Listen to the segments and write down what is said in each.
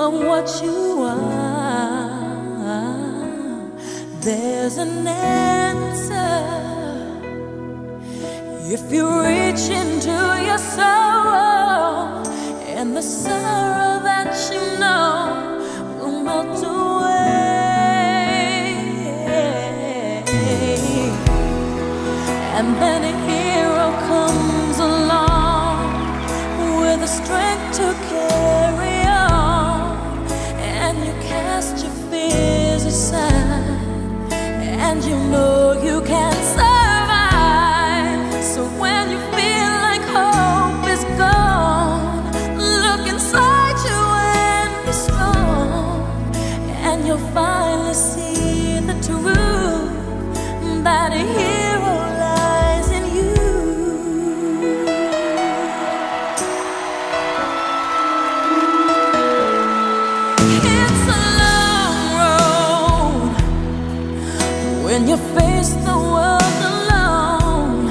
become what you are. There's an answer if you reach into your soul and the sorrow that you know will melt away. And then a hero comes along with the strength to. You'll finally see the truth that a hero lies in you. It's a long road when you face the world alone.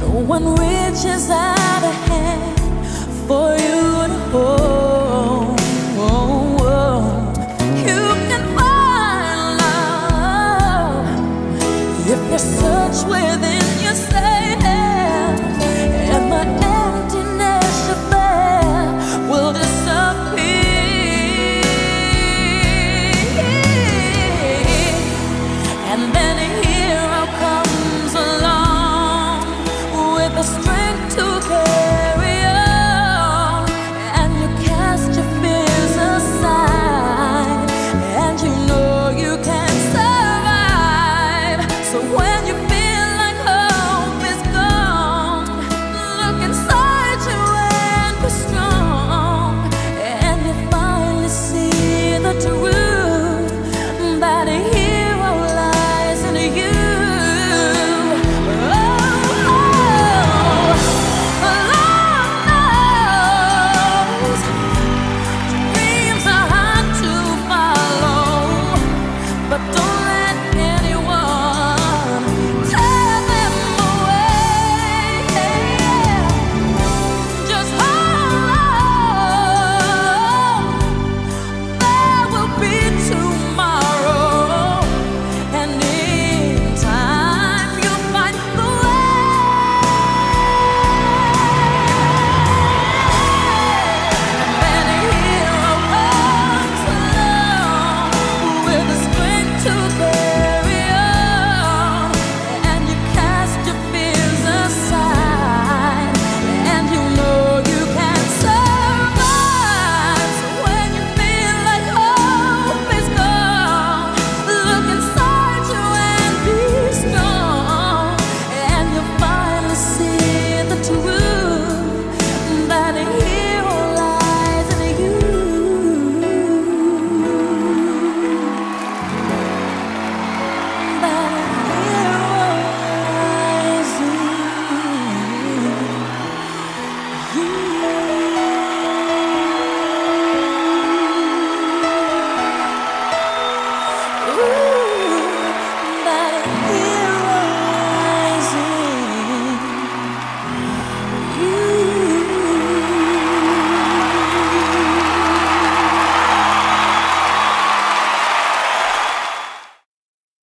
No one reaches out.